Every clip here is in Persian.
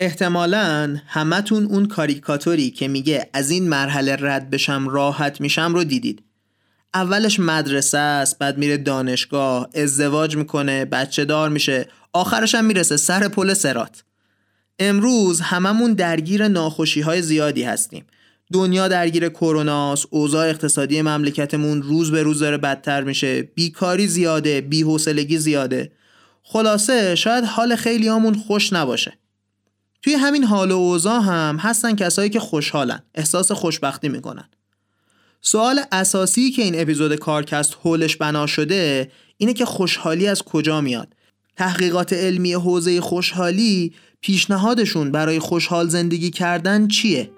احتمالا همتون اون کاریکاتوری که میگه از این مرحله رد بشم راحت میشم رو دیدید. اولش مدرسه است بعد میره دانشگاه ازدواج می‌کنه بچه دار میشه آخرش هم می‌رسه سر پل سرات. امروز هممون درگیر ناخوشی های زیادی هستیم. دنیا درگیر کروناست اوضاع اقتصادی مملکتمون روز به روز داره بدتر میشه بیکاری زیاده بیحوصلگی زیاده. خلاصه شاید حال خیلی همون خوش نباشه. توی همین حال و اوضاع هم هستن کسایی که خوشحالن احساس خوشبختی می‌کنن. سوال اساسی که این اپیزود کارکست هولش بنا شده اینه که خوشحالی از کجا میاد؟ تحقیقات علمی حوزه خوشحالی پیشنهادشون برای خوشحال زندگی کردن چیه؟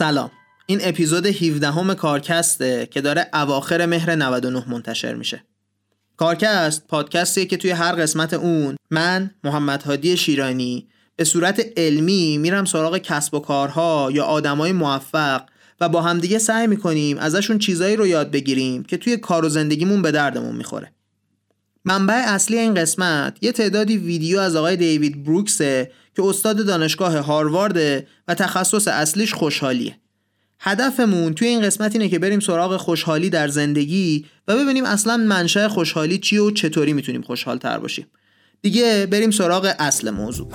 سلام. این اپیزود 17 همه کارکسته که داره اواخر مهر 99 منتشر میشه. کارکست پادکستیه که توی هر قسمت اون من محمد هادی شیرانی به صورت علمی میرم سراغ کسب و کارها یا آدمای موفق و با همدیگه سعی می‌کنیم ازشون چیزایی رو یاد بگیریم که توی کار و زندگیمون به دردمون می‌خوره. منبع اصلی این قسمت یه تعدادی ویدیو از آقای دیوید بروکسه که استاد دانشگاه هاروارد و تخصص اصلیش خوشحالیه. هدفمون توی این قسمت اینه که بریم سراغ خوشحالی در زندگی و ببینیم اصلا منشأ خوشحالی چیه و چطوری می‌تونیم خوشحال تر باشیم. دیگه بریم سراغ اصل موضوع.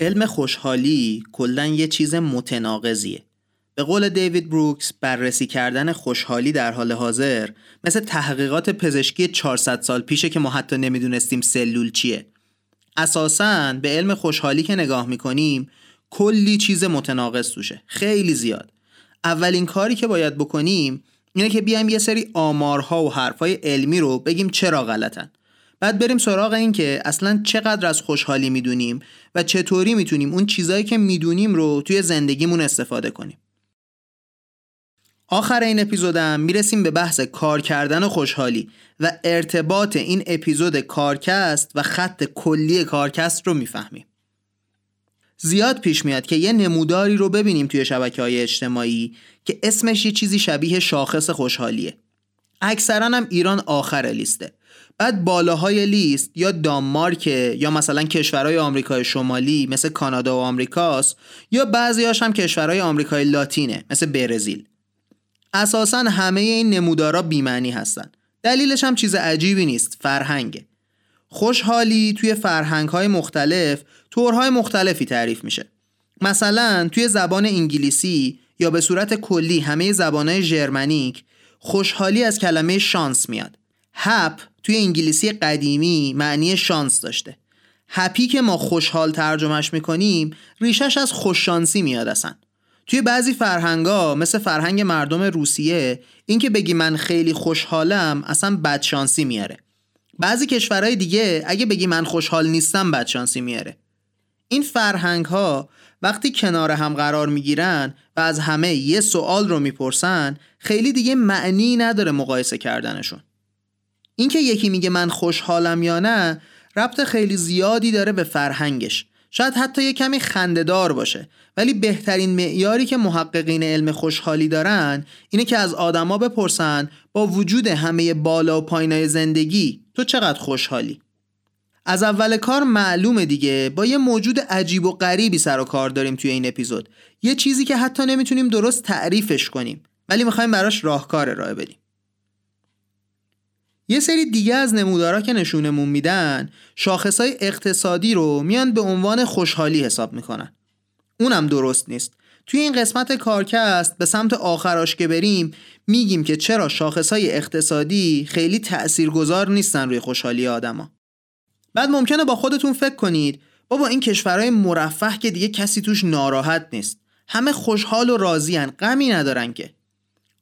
علم خوشحالی کلا یه چیز متناقضیه. به قول دیوید بروکس بررسی کردن خوشحالی در حال حاضر مثل تحقیقات پزشکی 400 سال پیشه که ما حتی نمی‌دونستیم سلول چیه. اساسا به علم خوشحالی که نگاه می‌کنیم کلی چیز متناقض توشه. خیلی زیاد. اولین کاری که باید بکنیم اینه که بیایم یه سری آمارها و حرفای علمی رو بگیم چرا غلطن. بعد بریم سراغ این که اصلا چقدر از خوشحالی می‌دونیم و چطوری می‌تونیم اون چیزایی که می‌دونیم رو توی زندگیمون استفاده کنیم. آخر این اپیزودم می‌رسیم به بحث کار کردن و خوشحالی و ارتباط این اپیزود کارکست و خط کلی کارکست رو می‌فهمیم. زیاد پیش میاد که یه نموداری رو ببینیم توی شبکه های اجتماعی که اسمش یه چیزی شبیه شاخص خوشحالیه. اکثرا هم ایران آخر لیسته. بعد بالاهای لیست یا دانمارک یا مثلا کشورهای آمریکای شمالی مثل کانادا و آمریکاست یا بعضیاش هم کشورهای آمریکای لاتینه مثل برزیل. اساسا همه این نمودارا بیمعنی هستن. دلیلش هم چیز عجیبی نیست فرهنگه. خوشحالی توی فرهنگ های مختلف طورهای مختلفی تعریف میشه. مثلا توی زبان انگلیسی یا به صورت کلی همه زبانهای ژرمنیک خوشحالی از کلمه شانس میاد. هپ توی انگلیسی قدیمی معنی شانس داشته. هپی که ما خوشحال ترجمهش می‌کنیم ریشش از خوششانسی میاد اصلا. توی بعضی فرهنگا مثل فرهنگ مردم روسیه اینکه بگی من خیلی خوشحالم اصلا بدشانسی میاره. بعضی کشورهای دیگه اگه بگی من خوشحال نیستم بدشانسی میاره. این فرهنگ ها وقتی کنار هم قرار می‌گیرن و از همه یه سوال رو می‌پرسن خیلی دیگه معنی نداره مقایسه کردنشون. اینکه یکی میگه من خوشحالم یا نه ربط خیلی زیادی داره به فرهنگش. شاید حتی یه کمی خندهدار باشه. ولی بهترین معیاری که محققین علم خوشحالی دارن اینه که از آدما بپرسن با وجود همه بالا و پایینای زندگی تو چقدر خوشحالی. از اول کار معلومه دیگه. با یه موجود عجیب و غریبی سر و کار داریم توی این اپیزود. یه چیزی که حتی نمی‌تونیم درست تعریفش کنیم. ولی می‌خوایم براش راهکار ارائه بدیم. یه سری دیگه از نمودارا که نشونمون میدن شاخصهای اقتصادی رو میان به عنوان خوشحالی حساب می‌کنن. اونم درست نیست. توی این قسمت کارکست به سمت آخراش که بریم میگیم که چرا شاخصهای اقتصادی خیلی تأثیرگذار نیستن روی خوشحالی آدما. بعد ممکنه با خودتون فکر کنید بابا این کشورهای مرفه که دیگه کسی توش ناراحت نیست. همه خوشحال و راضیان غمی ندارن که.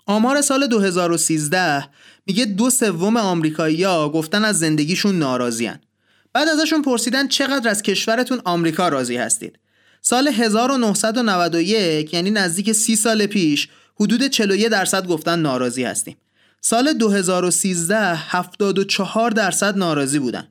آمار سال 2013 میگه دو سوم آمریکایی‌ها گفتن از زندگیشون ناراضیان بعد ازشون پرسیدن چقدر از کشورتون آمریکا راضی هستید. سال 1991 یعنی نزدیک سی سال پیش حدود 41 درصد گفتن ناراضی هستیم. سال 2013 74 درصد ناراضی بودن.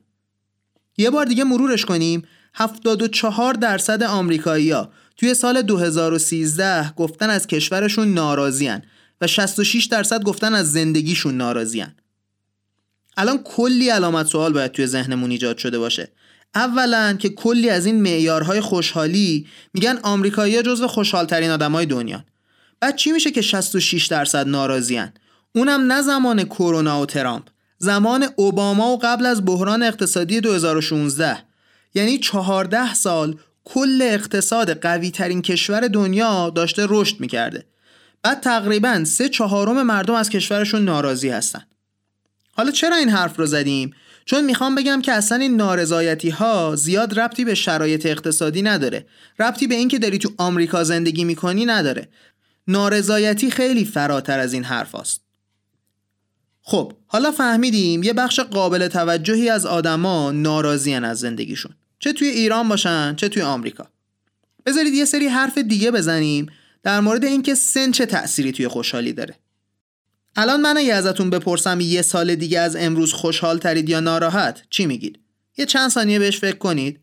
یه بار دیگه مرورش کنیم. 74 درصد آمریکایی‌ها توی سال 2013 گفتن از کشورشون ناراضیان و 66 درصد گفتن از زندگیشون ناراضیان الان کلی علامت سوال باید توی ذهنمون ایجاد شده باشه. اولا که کلی از این معیارهای خوشحالی میگن آمریکایی‌ها جزو خوشحالترین آدمای دنیا بعد چی میشه که 66 درصد ناراضیان اونم نه زمان کرونا و ترامپ زمان اوباما و قبل از بحران اقتصادی 2016 یعنی 14 سال کل اقتصاد قوی ترین کشور دنیا داشته رشد می‌کرده. بعد تقریبا سه چهارم مردم از کشورشون ناراضی هستن. حالا چرا این حرف رو زدیم؟ چون می‌خوام بگم که اصلا این نارضایتی ها زیاد ربطی به شرایط اقتصادی نداره. ربطی به اینکه داری تو آمریکا زندگی می‌کنی نداره. نارضایتی خیلی فراتر از این حرف هست. خب حالا فهمیدیم یه بخش قابل توجهی از آدما ناراضیان از زندگیشون. چه توی ایران باشن چه توی آمریکا. بذارید یه سری حرف دیگه بزنیم. در مورد اینکه سن چه تأثیری توی خوشحالی داره. الان من اگه ازتون بپرسم یه سال دیگه از امروز خوشحال ترید یا ناراحت چی میگید؟ یه چند ثانیه بهش فکر کنید.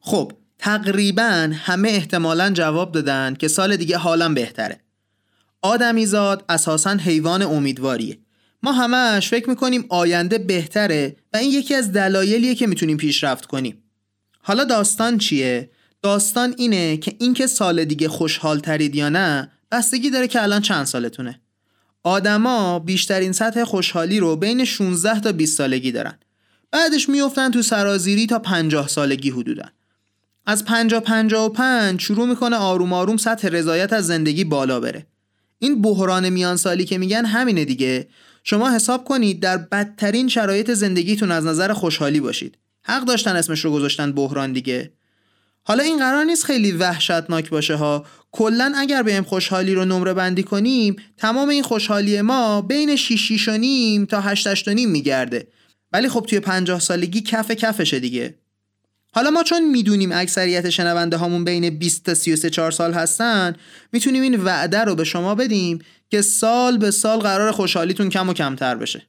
خب تقریبا همه احتمالا جواب دادن که سال دیگه حالم بهتره. آدمیزاد اساسا حیوان امیدواریه. ما همش فکر می‌کنیم آینده بهتره و این یکی از دلایلیه که می‌تونیم پیشرفت کنیم. حالا داستان چیه؟ داستان اینه که اینکه سال دیگه خوشحال ترید یا نه بستگی داره که الان چند سالتونه. آدما بیشترین سطح خوشحالی رو بین 16 تا 20 سالگی دارن. بعدش میفتن تو سرازیری تا 50 سالگی حدودن از 50 55 شروع می‌کنه آروم آروم سطح رضایت از زندگی بالا بره. این بحران میان سالی که میگن همینه دیگه. شما حساب کنید در بدترین شرایط زندگیتون از نظر خوشحالی باشید. حق داشتن اسمش رو گذاشتن بحران دیگه. حالا این قرار نیست خیلی وحشتناک باشه ها. کلا اگر بهم خوشحالی رو نمره بندی کنیم تمام این خوشحالی ما بین 6 و نیم تا 8 و نیم میگرده. ولی خب توی 50 سالگی کف کفشه دیگه. حالا ما چون می‌دونیم اکثریت شنونده هامون بین 20 تا 33 4 سال هستن می‌تونیم این وعده رو به شما بدیم که سال به سال قرار خوشحالیتون کم و کمتر بشه.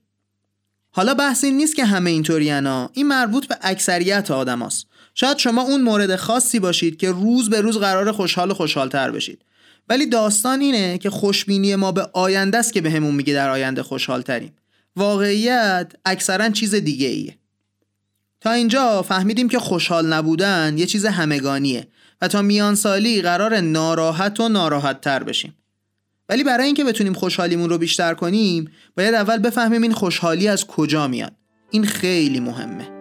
حالا بحث این نیست که همه اینطوری این مربوط به اکثریت آدم هست. شاید شما اون مورد خاصی باشید که روز به روز قرار خوشحال و خوشحالتر بشید. ولی داستان اینه که خوشبینی ما به آینده است که بهمون همون میگه در آینده خوشحالتریم. واقعیت اکثرا چیز دیگه ایه. تا اینجا فهمیدیم که خوشحال نبودن یه چیز همگانیه و تا میان سالی قرار ناراحت و ناراحت تر بشیم. ولی برای اینکه بتونیم خوشحالیمون رو بیشتر کنیم باید اول بفهمیم این خوشحالی از کجا میاد. این خیلی مهمه.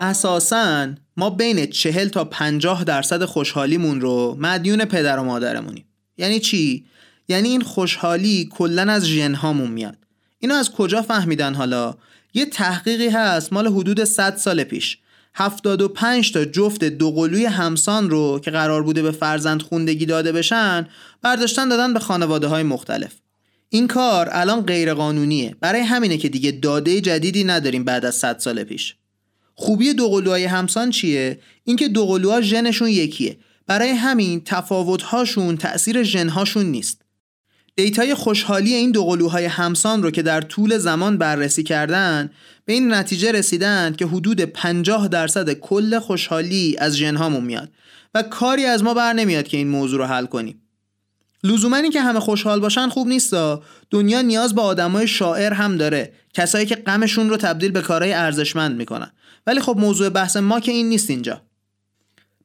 اساسا ما بین 40 تا 50 درصد خوشحالیمون رو مدیون پدر و مادرمونیم. یعنی چی؟ یعنی این خوشحالی کلا از ژنهامون میاد. اینو از کجا فهمیدن حالا؟ یه تحقیقی هست مال حدود 100 سال پیش. 75 تا جفت دوقلوی همسان رو که قرار بوده به فرزند خوندگی داده بشن برداشتن دادن به خانواده های مختلف. این کار الان غیر قانونیه برای همینه که دیگه داده جدیدی نداریم بعد از 100 سال پیش. خوبی دوقلوهای همسان چیه؟ اینکه دوقلوها ژنشون یکیه. برای همین تفاوتهاشون تأثیر ژنهاشون نیست. دیتای خوشحالی این دوقلوهای همسان رو که در طول زمان بررسی کردن به این نتیجه رسیدند که حدود 50 درصد کل خوشحالی از ژنهامون میاد و کاری از ما بر نمیاد که این موضوع رو حل کنیم. لزوما که همه خوشحال باشن خوب نیستا دنیا نیاز به آدمای شاعر هم داره کسایی که غمشون رو تبدیل به کارهای ارزشمند می‌کنن. ولی خب موضوع بحث ما که این نیست اینجا.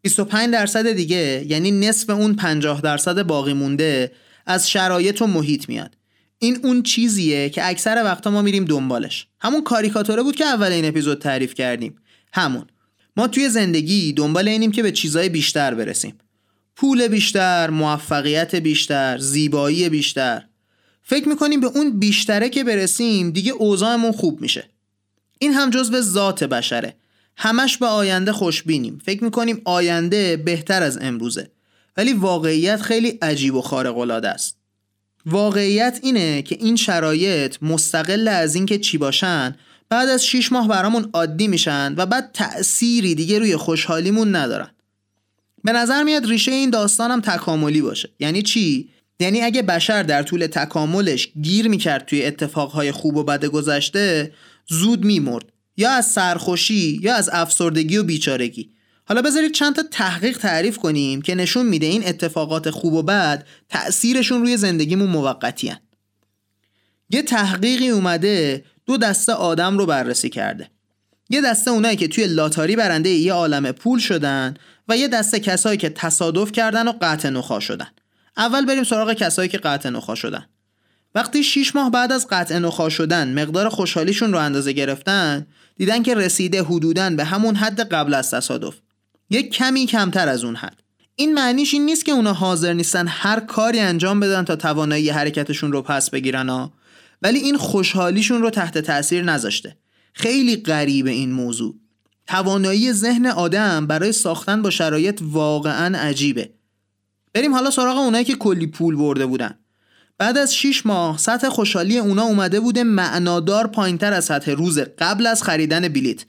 25 درصد دیگه یعنی نصف اون 50 درصد باقی مونده از شرایط و محیط میاد. این اون چیزیه که اکثر وقتا ما میریم دنبالش. همون کاریکاتوره بود که اول این اپیزود تعریف کردیم. همون. ما توی زندگی دنبال اینیم که به چیزای بیشتر برسیم. پول بیشتر، موفقیت بیشتر، زیبایی بیشتر. فکر می‌کنیم به اون بیشتره که برسیم دیگه اوضاعمون خوب میشه. این هم جزو ذات بشره. همش به آینده خوشبینیم. فکر می‌کنیم آینده بهتر از امروزه. ولی واقعیت خیلی عجیب و خارق العاده است. واقعیت اینه که این شرایط مستقل از اینکه چی باشن بعد از 6 ماه برامون عادی میشن و بعد تأثیری دیگه روی خوشحالیمون ندارن. به نظر میاد ریشه این داستانم تکاملی باشه. یعنی چی؟ یعنی اگه بشر در طول تکاملش گیر می‌کرد توی اتفاقهای خوب و بد گذشته زود میمرد. یا از سرخوشی یا از افسردگی و بیچارگی. حالا بذارید چند تا تحقیق تعریف کنیم که نشون میده این اتفاقات خوب و بد تأثیرشون روی زندگیمون موقتی هن. یه تحقیقی اومده دو دسته آدم رو بررسی کرده. یه دسته اونایی که توی لاتاری برنده یه عالم پول شدن و یه دسته کسایی که تصادف کردن و قطع نخوا شدن. اول بریم سراغ کسایی که قطع نخوا شدن. وقتی 6 ماه بعد از قطع نخوا شدن مقدار خوشحالیشون رو اندازه گرفتن دیدن که رسیده حدوداً به همون حد قبل از تصادف. یک کمی کمتر از اون حد. این معنیش این نیست که اونا حاضر نیستن هر کاری انجام بدن تا توانایی حرکتشون رو پس بگیرن ها ولی این خوشحالیشون رو تحت تاثیر نذاشته. خیلی غریب این موضوع. توانایی ذهن آدم برای ساختن با شرایط واقعا عجیبه. بریم حالا سراغ اونایی که کلی پول برده بودن. بعد از 6 ماه سطح خوشحالی اونا اومده بوده معنادار پایینتر از سطح روز قبل از خریدن بلیت.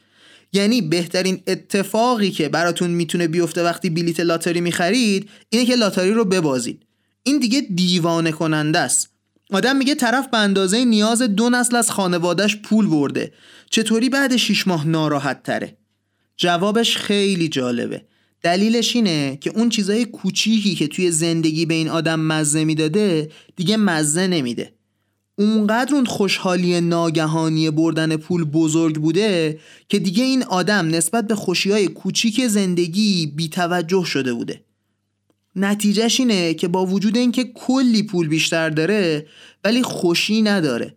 یعنی بهترین اتفاقی که براتون می‌تونه بیفته وقتی بلیت لاتاری می‌خرید اینه که لاتاری رو ببازید. این دیگه دیوانه کننده است. آدم میگه طرف به اندازه نیاز دو نسل از خانوادهش پول برده. چطوری بعد 6 ماه ناراحت تره؟ جوابش خیلی جالبه. دلیلش اینه که اون چیزای کوچیکی که توی زندگی به این آدم مزه می‌داده دیگه مزه نمیده. اونقدر اون خوشحالی ناگهانی بردن پول بزرگ بوده که دیگه این آدم نسبت به خوشی های کوچیک زندگی بیتوجه شده بوده. نتیجهش اینه که با وجود اینکه کلی پول بیشتر داره ولی خوشی نداره.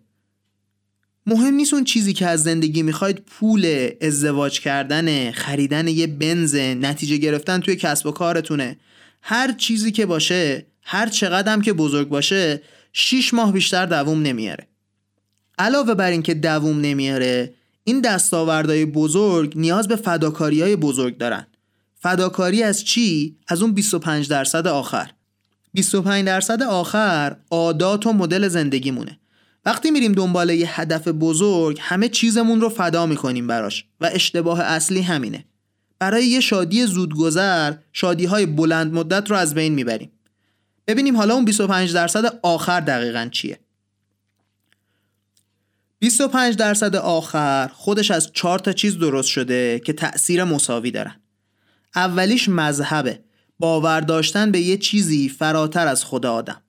مهم نیست اون چیزی که از زندگی می‌خواید پول ازدواج کردن خریدن یه بنز نتیجه گرفتن توی کسب و کارتونه. هر چیزی که باشه هر چقدر که بزرگ باشه 6 ماه بیشتر دووم نمیاره. علاوه بر اینکه دووم نمیاره این دستاوردهای بزرگ نیاز به فداکاری های بزرگ دارن. فداکاری از چی؟ از اون 25 درصد آخر. 25 درصد آخر عادات و مدل زندگیمونه. وقتی میریم دنبال یه هدف بزرگ همه چیزمون رو فدا می‌کنیم براش و اشتباه اصلی همینه. برای یه شادی زودگذر شادی های بلند مدت رو از بین می‌بریم. ببینیم حالا اون 25 درصد آخر دقیقا چیه. 25 درصد آخر خودش از چهار تا چیز درست شده که تأثیر مساوی دارن. اولیش مذهبه. باور داشتن به یه چیزی فراتر از خدا آدم.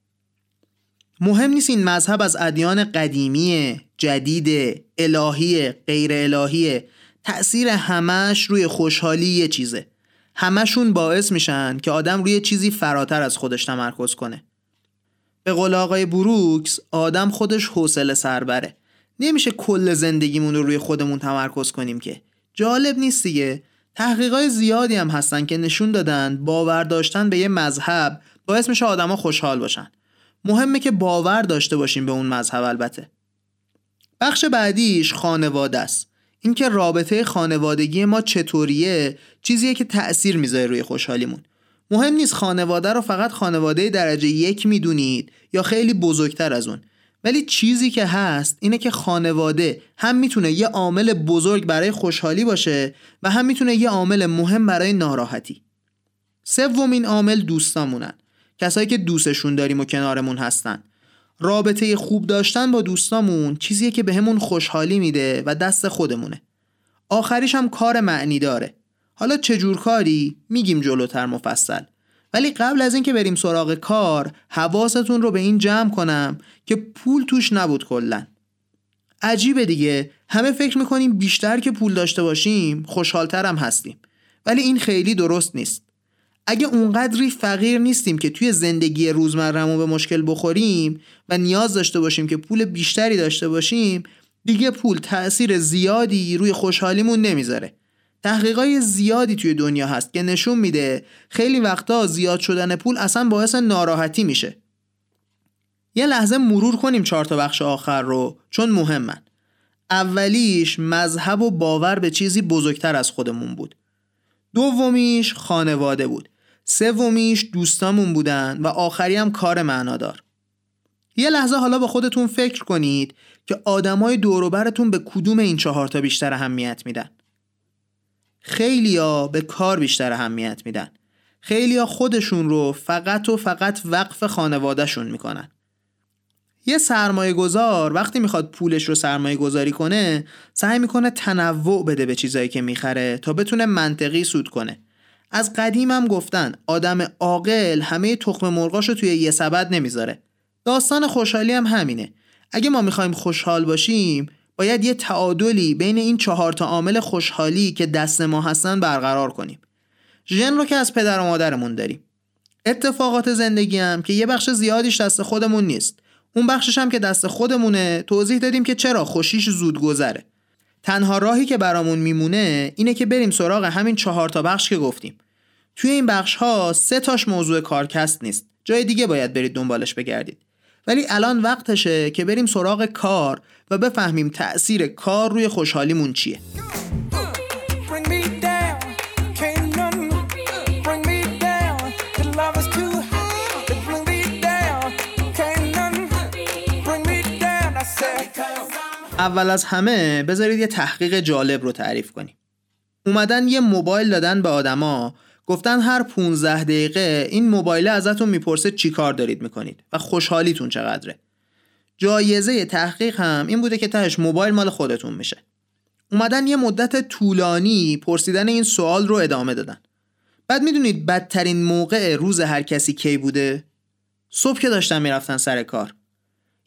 مهم نیست این مذهب از ادیان قدیمی جدید الهی غیر الهی تأثیر همش روی خوشحالی یه چیزه. همشون باعث میشن که آدم روی چیزی فراتر از خودش تمرکز کنه. به قول آقای بروکس آدم خودش حوصله سربره نمیشه کل زندگیمون رو روی خودمون تمرکز کنیم که. جالب نیست دیگه. تحقیقات زیادی هم هستن که نشون دادن باور داشتن به یه مذهب باعث میشه آدما خوشحال باشن. مهمه که باور داشته باشیم به اون مذهب البته. بخش بعدیش خانواده است. اینکه رابطه خانوادگی ما چطوریه چیزیه که تأثیر می‌ذاره روی خوشحالیمون. مهم نیست خانواده رو فقط خانواده درجه یک می‌دونید یا خیلی بزرگتر از اون. ولی چیزی که هست اینه که خانواده هم می‌تونه یه عامل بزرگ برای خوشحالی باشه و هم می‌تونه یه عامل مهم برای ناراحتی. سومین عامل دوستامونن. کسایی که دوستشون داریم و کنارمون هستن. رابطه خوب داشتن با دوستامون چیزیه که بهمون خوشحالی میده و دست خودمونه. آخریش هم کار معنی داره. حالا چجور کاری؟ میگیم جلوتر مفصل. ولی قبل از اینکه بریم سراغ کار حواستون رو به این جمع کنم که پول توش نبود کلا. عجیبه دیگه. همه فکر می‌کنیم بیشتر که پول داشته باشیم خوشحالتر هم هستیم. ولی این خیلی درست نیست. اگه اونقدری فقیر نیستیم که توی زندگی روزمرهمون به مشکل بخوریم و نیاز داشته باشیم که پول بیشتری داشته باشیم دیگه پول تأثیر زیادی روی خوشحالیمون نمی‌ذاره. تحقیقای زیادی توی دنیا هست که نشون میده خیلی وقتا زیاد شدن پول اصلا باعث ناراحتی میشه. یه لحظه مرور کنیم چهار تا بخش آخر رو چون مهمن. اولیش مذهب و باور به چیزی بزرگتر از خودمون بود. دومیش خانواده بود. سومیش دوستامون بودن و آخری هم کار معنادار. یه لحظه حالا با خودتون فکر کنید که آدمای دوروبرتون به کدوم این چهار تا بیشتر اهمیت میدن. خیلیا به کار بیشتر اهمیت میدن. خیلیا خودشون رو فقط و فقط وقف خانوادهشون می‌کنن. یه سرمایه گذار وقتی می‌خواد پولش رو سرمایه گذاری کنه سعی می‌کنه تنوع بده به چیزایی که می‌خره تا بتونه منطقی سود کنه. از قدیم هم گفتن آدم عاقل همه تخم مرغاش رو توی یه سبد نمی‌ذاره. داستان خوشحالی هم همینه. اگه ما می‌خوایم خوشحال باشیم باید یه تعادلی بین این چهار تا عامل خوشحالی که دست ما هستن برقرار کنیم. ژن رو که از پدر و مادرمون داریم. اتفاقات زندگی هم که یه بخش زیادیش دست خودمون نیست. اون بخشش هم که دست خودمونه توضیح دادیم که چرا خوشیش زود گذره. تنها راهی که برامون میمونه اینه که بریم سراغ همین چهار تا بخش که گفتیم. توی این بخش ها سه تاش موضوع کارکست نیست. جای دیگه باید برید دنبالش بگردید. ولی الان وقتشه که بریم سراغ کار و بفهمیم تأثیر کار روی خوشحالیمون چیه. اول از همه بذارید یه تحقیق جالب رو تعریف کنیم. اومدن یه موبایل دادن به آدما گفتن هر 15 دقیقه این موبایل ازتون می‌پرسه چی کار دارید می‌کنید و خوشحالیتون چقدره. جایزه تحقیق هم این بوده که تهش موبایل مال خودتون میشه. اومدن یه مدت طولانی پرسیدن این سوال رو ادامه دادن. بعد می‌دونید بدترین موقع روز هر کسی کی بوده؟ صبح که داشتن می‌رفتن سر کار.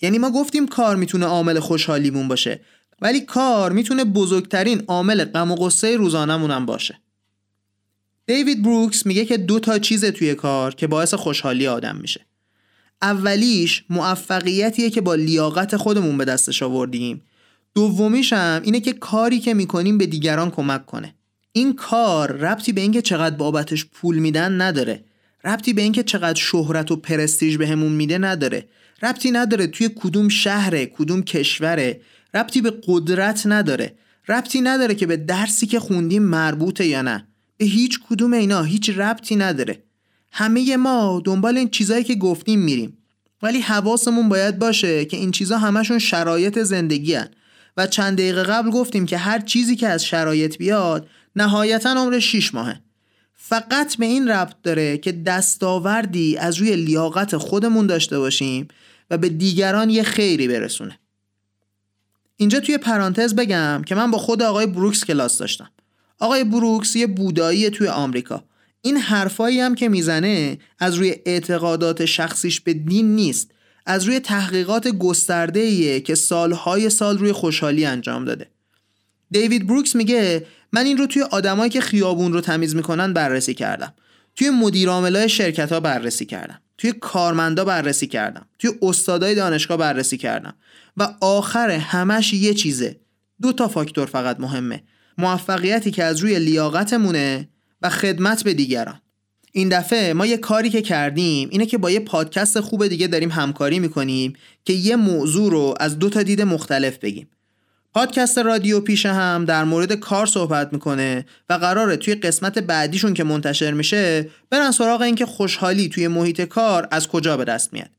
یعنی ما گفتیم کار می‌تونه عامل خوشحالیمون باشه ولی کار می‌تونه بزرگترین عامل غم و غصه روزانمون هم باشه. دیوید بروکس میگه که دو تا چیز توی کار که باعث خوشحالی آدم میشه. اولیش موفقیتیه که با لیاقت خودمون به دستش آوردیم. دومیش هم اینه که کاری که می‌کنیم به دیگران کمک کنه. این کار ربطی به اینکه چقدر بابتش پول میدن نداره. ربطی به اینکه چقدر شهرت و پرستیژ بهمون میده نداره. ربطی نداره توی کدوم شهره کدوم کشوره. ربطی به قدرت نداره. ربطی نداره که به درسی که خوندیم مربوطه یا نه. به هیچ کدوم اینا هیچ ربطی نداره. همه ما دنبال این چیزایی که گفتیم میریم. ولی حواسمون باید باشه که این چیزا همشون شرایط زندگی هن. و چند دقیقه قبل گفتیم که هر چیزی که از شرایط بیاد نهایتا عمر 6 ماهه. فقط به این ربط داره که دستاوردی از روی لیاقت خودمون داشته باشیم و به دیگران یه خیری برسونه. اینجا توی پرانتز بگم که من با خود آقای بروکس کلاس داشتم. آقای بروکس یه بودایی توی آمریکا. این حرفایی هم که می‌زنه از روی اعتقادات شخصیش به دین نیست. از روی تحقیقات گسترده که سالهای سال روی خوشحالی انجام داده. دیوید بروکس میگه من این رو توی آدمایی که خیابون رو تمیز می‌کنن بررسی کردم. توی مدیر شرکت ها بررسی کردم. توی کارمندا بررسی کردم. توی استادای دانشگاه بررسی کردم. و آخر همش یه چیزه. دو تا فاکتور فقط مهمه. موفقیتی که از روی لیاقتمونه و خدمت به دیگران. این دفعه ما یه کاری که کردیم اینه که با یه پادکست خوب دیگه داریم همکاری می‌کنیم که یه موضوع رو از دو تا دید مختلف بگیم. پادکست رادیو پیشه هم در مورد کار صحبت می‌کنه و قراره توی قسمت بعدیشون که منتشر میشه برن سراغ اینکه خوشحالی توی محیط کار از کجا به دست میاد.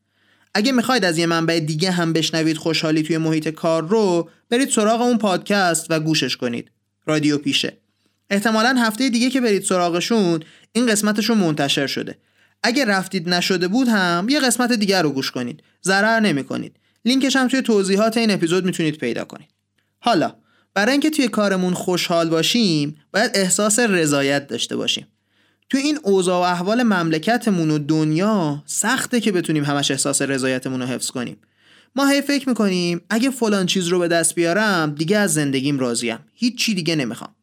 اگه می‌خواید از یه منبع دیگه هم بشنوید خوشحالی توی محیط کار رو برید سراغ اون پادکست و گوشش کنید. رادیو پیشه. احتمالا هفته دیگه که برید سراغشون این قسمتشون منتشر شده. اگه رفتید نشده بود هم یه قسمت دیگر رو گوش کنید. ضرر نمی کنید لینکش هم توی توضیحات این اپیزود می‌تونید پیدا کنید. حالا برای اینکه توی کارمون خوشحال باشیم باید احساس رضایت داشته باشیم. تو این اوضاع و احوال مملکتمون و دنیا سخته که بتونیم همش احساس رضایتمون رو حفظ کنیم. ما هی فکر می‌کنیم اگه فلان چیز رو به دست بیارم دیگه از زندگیم راضیم. هیچ چی دیگه نمی‌خوام.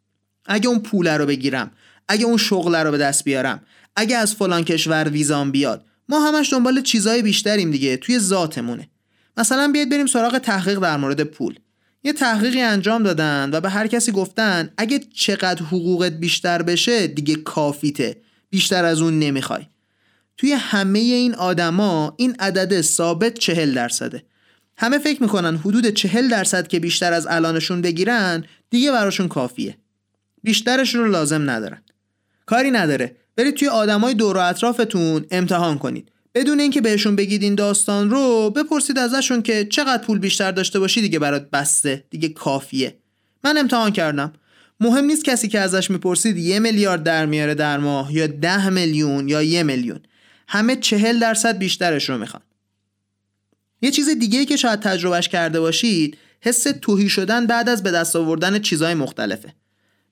اگه اون پوله رو بگیرم اگه اون شغل رو به دست بیارم اگه از فلان کشور ویزام بیاد ما همش دنبال چیزای بیشتریم دیگه توی ذاتمونه. مثلا بیاید بریم سراغ تحقیق در مورد پول. یه تحقیقی انجام دادن و به هر کسی گفتن اگه چقدر حقوقت بیشتر بشه دیگه کافیته. بیشتر از اون نمی‌خوای. توی همه این آدما این عدد ثابت چهل درصده. همه فکر می‌کنن حدود چهل درصد که بیشتر از الانشون بگیرن دیگه براشون کافیه. بیشترش رو لازم ندارن. کاری نداره. برید توی آدمای دور و اطرافتون امتحان کنید. بدون اینکه بهشون بگید این داستان رو بپرسید ازشون که چقدر پول بیشتر داشته باشی دیگه برات بسته دیگه کافیه. من امتحان کردم. مهم نیست کسی که ازش می‌پرسید یه میلیارد در میاره در ماه یا ده میلیون یا یه میلیون. همه چهل درصد بیشترش رو می‌خوان. یه چیز دیگه که شاید تجربهش کرده باشید حس توهی شدن بعد از به دست آوردن چیزهای مختلفه.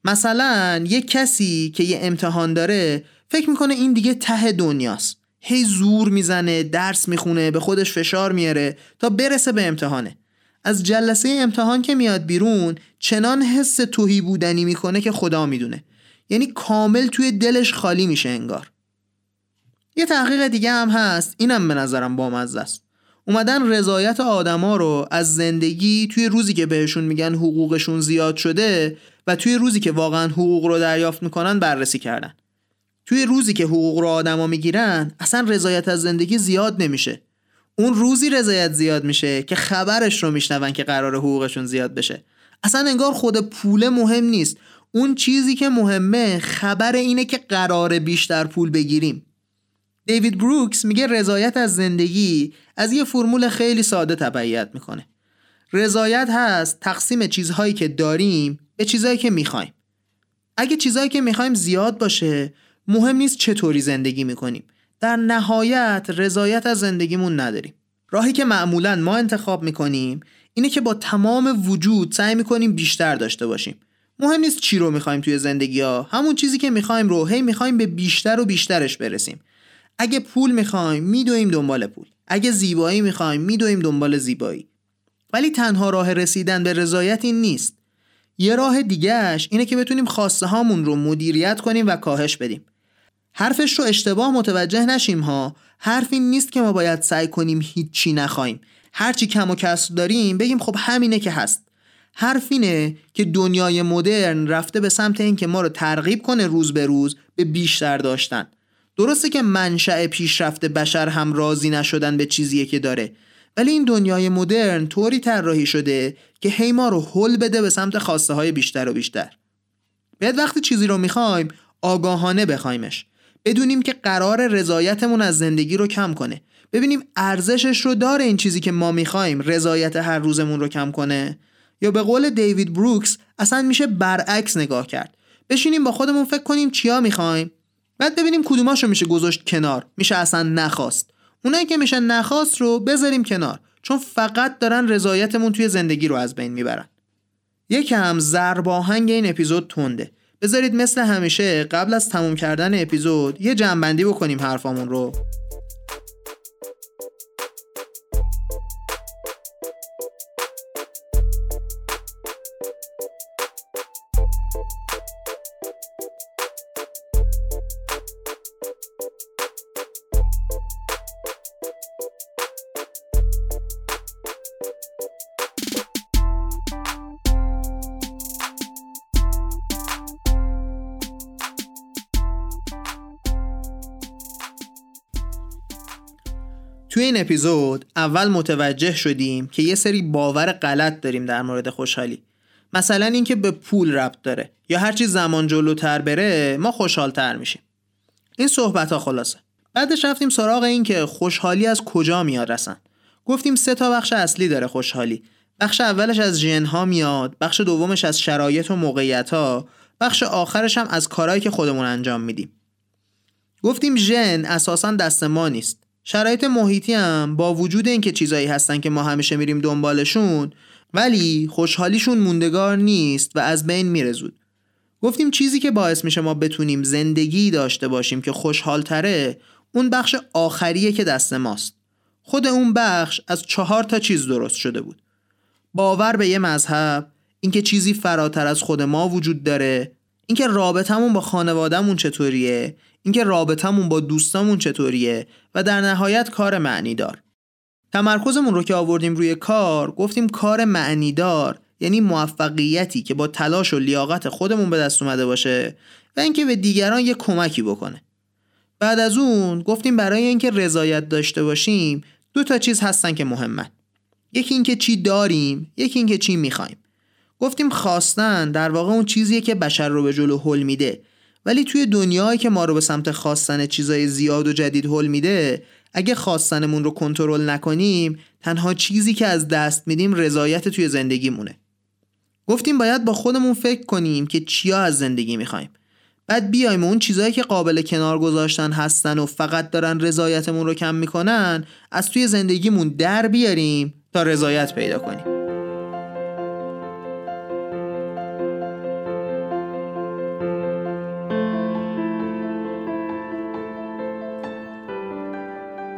مثلا یه کسی که یه امتحان داره فکر می‌کنه این دیگه ته دنیاست. هی زور می‌زنه درس می‌خونه به خودش فشار میاره تا برسه به امتحانه. از جلسه امتحان که میاد بیرون چنان حس توهی بودنی می‌کنه که خدا می‌دونه. یعنی کامل توی دلش خالی میشه انگار. یه تحقیق دیگه هم هست اینم به نظرم بامزه است. اومدن رضایت آدما رو از زندگی توی روزی که بهشون میگن حقوقشون زیاد شده و توی روزی که واقعا حقوق رو دریافت می‌کنن بررسی کردن. توی روزی که حقوق رو آدما می‌گیرن اصلا رضایت از زندگی زیاد نمیشه. اون روزی رضایت زیاد میشه که خبرش رو میشنون که قرار حقوقشون زیاد بشه. اصلا انگار خود پول مهم نیست. اون چیزی که مهمه خبر اینه که قرار بیشتر پول بگیریم. دیوید بروکس میگه رضایت از زندگی از یه فرمول خیلی ساده تبعیت می‌کنه. رضایت هست تقسیم چیزهایی که داریم به چیزهایی که می‌خوایم. اگه چیزهایی که می‌خوایم زیاد باشه مهم نیست چطوری زندگی می‌کنیم. در نهایت رضایت از زندگیمون نداریم. راهی که معمولا ما انتخاب می‌کنیم اینه که با تمام وجود سعی می‌کنیم بیشتر داشته باشیم. مهم نیست چی رو می‌خوایم توی زندگی ها همون چیزی که می‌خوایم رو هی می‌خوایم به بیشتر و بیشترش برسیم. اگه پول می‌خوایم میدویم دنبال پول. اگه زیبایی می‌خوایم میدویم دنبال زیبایی. ولی تنها راه رسیدن به رضایت این نیست. یه راه دیگهش اینه که بتونیم خواسته هامون رو مدیریت کنیم و کاهش بدیم. حرفش رو اشتباه متوجه نشیم ها. حرف این نیست که ما باید سعی کنیم هیچی نخوایم. هرچی کم و کسر داریم بگیم خب همینه که هست. حرف اینه که دنیای مدرن رفته به سمت اینکه ما رو ترغیب کنه روز به روز به بیشتر داشتن. درسته که منشأ پیشرفت بشر هم راضی نشدن به چیزیه که داره. ولی این دنیای مدرن طوری طراحی شده که هی ما رو حل بده به سمت خواسته های بیشتر و بیشتر. باید وقتی چیزی رو می‌خوایم آگاهانه بخوایمش. بدونیم که قرار رضایتمون از زندگی رو کم کنه. ببینیم ارزشش رو داره این چیزی که ما می‌خوایم رضایت هر روزمون رو کم کنه؟ یا به قول دیوید بروکس اصلا میشه برعکس نگاه کرد. بشینیم با خودمون فکر کنیم چیا می‌خوایم. بعد ببینیم کدوماشو میشه گذاشت کنار. میشه اصلا نخواست. اونایی که میشه نخواست رو بذاریم کنار چون فقط دارن رضایتمون توی زندگی رو از بین می‌برن. یکم زرباهنگ این اپیزود تنده. بذارید مثل همیشه قبل از تموم کردن اپیزود یه جنبندی بکنیم حرفامون رو. این اپیزود اول متوجه شدیم که یه سری باور غلط داریم در مورد خوشحالی. مثلا اینکه به پول ربط داره یا هرچی زمان جلوتر بره ما خوشحالتر میشیم. این صحبت ها خلاصه. بعدش رفتیم سراغ این که خوشحالی از کجا میاد رسن؟ گفتیم سه تا بخش اصلی داره خوشحالی. بخش اولش از ژن ها میاد بخش دومش از شرایط و موقعیت ها بخش آخرش هم از کارهایی که خودمون انجام میدیم. گفتیم ژن اساسا دست ما نیست. شرایط محیطی هم با وجود اینکه چیزایی هستن که ما همیشه میریم دنبالشون ولی خوشحالیشون موندگار نیست و از بین میره زود. گفتیم چیزی که باعث میشه ما بتونیم زندگی داشته باشیم که خوشحالتره اون بخش آخریه که دست ماست. خود اون بخش از چهار تا چیز درست شده بود. باور به یه مذهب اینکه چیزی فراتر از خود ما وجود داره اینکه رابطمون با خانوادهمون چطوریه اینکه رابطمون با دوستامون چطوریه و در نهایت کار معنی دار تمرکزمون رو که آوردیم روی کار گفتیم کار معنی دار یعنی موفقیتی که با تلاش و لیاقت خودمون به دست اومده باشه و اینکه به دیگران یه کمکی بکنه. بعد از اون گفتیم برای اینکه رضایت داشته باشیم دو تا چیز هستن که مهمن. یکی اینکه چی داریم یکی اینکه چی می‌خوایم. گفتیم خواستن در واقع اون چیزیه که بشر رو به جلو حل میده. ولی توی دنیایی که ما رو به سمت خواستن چیزای زیاد و جدید حل میده اگه خواستنمون رو کنترل نکنیم تنها چیزی که از دست میدیم رضایت توی زندگیمونه. گفتیم باید با خودمون فکر کنیم که چیا از زندگی می‌خوایم. بعد بیایم اون چیزهایی که قابل کنار گذاشتن هستن و فقط دارن رضایتمون رو کم می‌کنن از توی زندگیمون در بیاریم تا رضایت پیدا کنیم.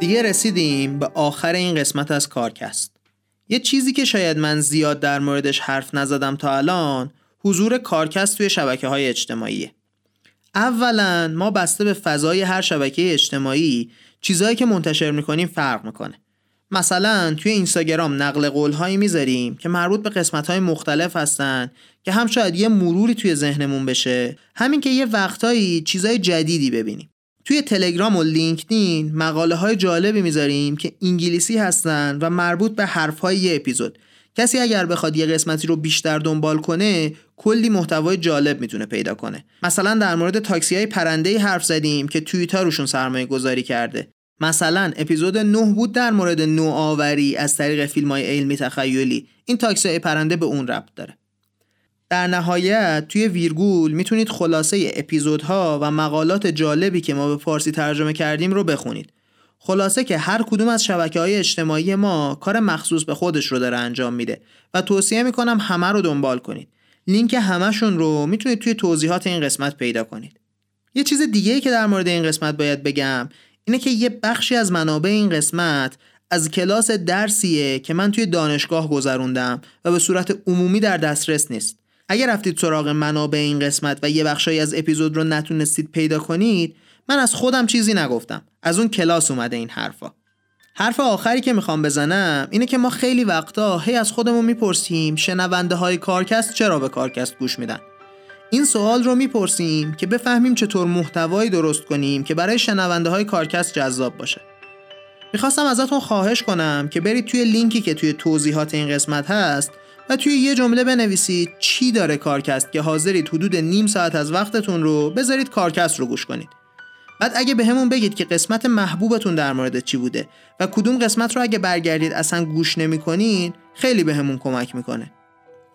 دیگه رسیدیم به آخر این قسمت از کارکست. یه چیزی که شاید من زیاد در موردش حرف نزدم تا الان حضور کارکست توی شبکه های اجتماعیه. اولا ما بسته به فضای هر شبکه اجتماعی چیزهایی که منتشر می‌کنیم فرق می‌کنه. مثلا توی اینستاگرام نقل قول هایی می‌ذاریم که مربوط به قسمت های مختلف هستن که هم شاید یه مروری توی ذهنمون بشه. همین که یه وقتایی چیزای جدیدی ببینیم. توی تلگرام و لینکدین مقاله های جالبی می‌ذاریم که انگلیسی هستن و مربوط به حرف های یه اپیزود. کسی اگر بخواد یه قسمتی رو بیشتر دنبال کنه کلی محتوای جالب می‌تونه پیدا کنه. مثلا در مورد تاکسی های پرنده حرف زدیم که توییتا روشون سرمایه گذاری کرده. مثلا اپیزود 9 بود در مورد نوآوری از طریق فیلم های علمی تخیلی. این تاکسی های پرنده به اون ربط داره. در نهایت توی ویرگول می‌تونید خلاصه اپیزودها و مقالات جالبی که ما به فارسی ترجمه کردیم رو بخونید. خلاصه که هر کدوم از شبکه های اجتماعی ما کار مخصوص به خودش رو داره انجام میده و توصیه می‌کنم همه رو دنبال کنید. لینک همشون رو می‌تونید توی توضیحات این قسمت پیدا کنید. یه چیز دیگه که در مورد این قسمت باید بگم اینه که یه بخشی از منابع این قسمت از کلاس درسیه که من توی دانشگاه گذروندم و به صورت عمومی در دسترس نیست. اگر رفتید سراغ منابع این قسمت و یه بخشایی از اپیزود رو نتونستید پیدا کنید من از خودم چیزی نگفتم. از اون کلاس اومده این حرفا. حرف آخری که می‌خوام بزنم اینه که ما خیلی وقتا هی از خودمون می‌پرسیم شنونده های کارکست چرا به کارکست گوش میدن. این سوال رو می‌پرسیم که بفهمیم چطور محتوایی درست کنیم که برای شنونده های کارکست جذاب باشه. می‌خواستم ازتون خواهش کنم که برید توی لینکی که توی توضیحات این قسمت هست و توی یه جمله بنویسید چی داره کارکست که حاضرید حدود نیم ساعت از وقتتون رو بذارید کارکست رو گوش کنید. بعد اگه به همون بگید که قسمت محبوبتون در مورد چی بوده و کدوم قسمت رو اگه برگردید اصلا گوش نمی‌کنین خیلی به همون کمک می‌کنه.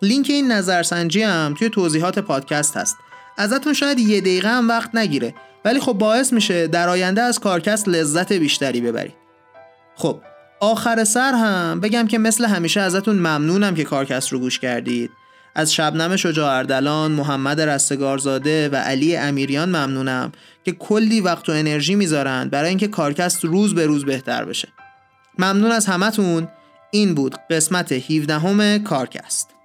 لینک این نظرسنجی هم توی توضیحات پادکست هست. ازتون شاید یه دقیقه هم وقت نگیره ولی خب باعث میشه در آینده از کارکست لذت بیشتری ببرید. خب آخر سر هم بگم که مثل همیشه ازتون ممنونم که کارکست رو گوش کردید از شبنم شجاع اردلان، محمد رستگارزاده و علی امیریان ممنونم که کلی وقت و انرژی می‌ذارن برای اینکه کارکست روز به روز بهتر بشه. ممنون از همتون این بود قسمت 17 همه کارکست.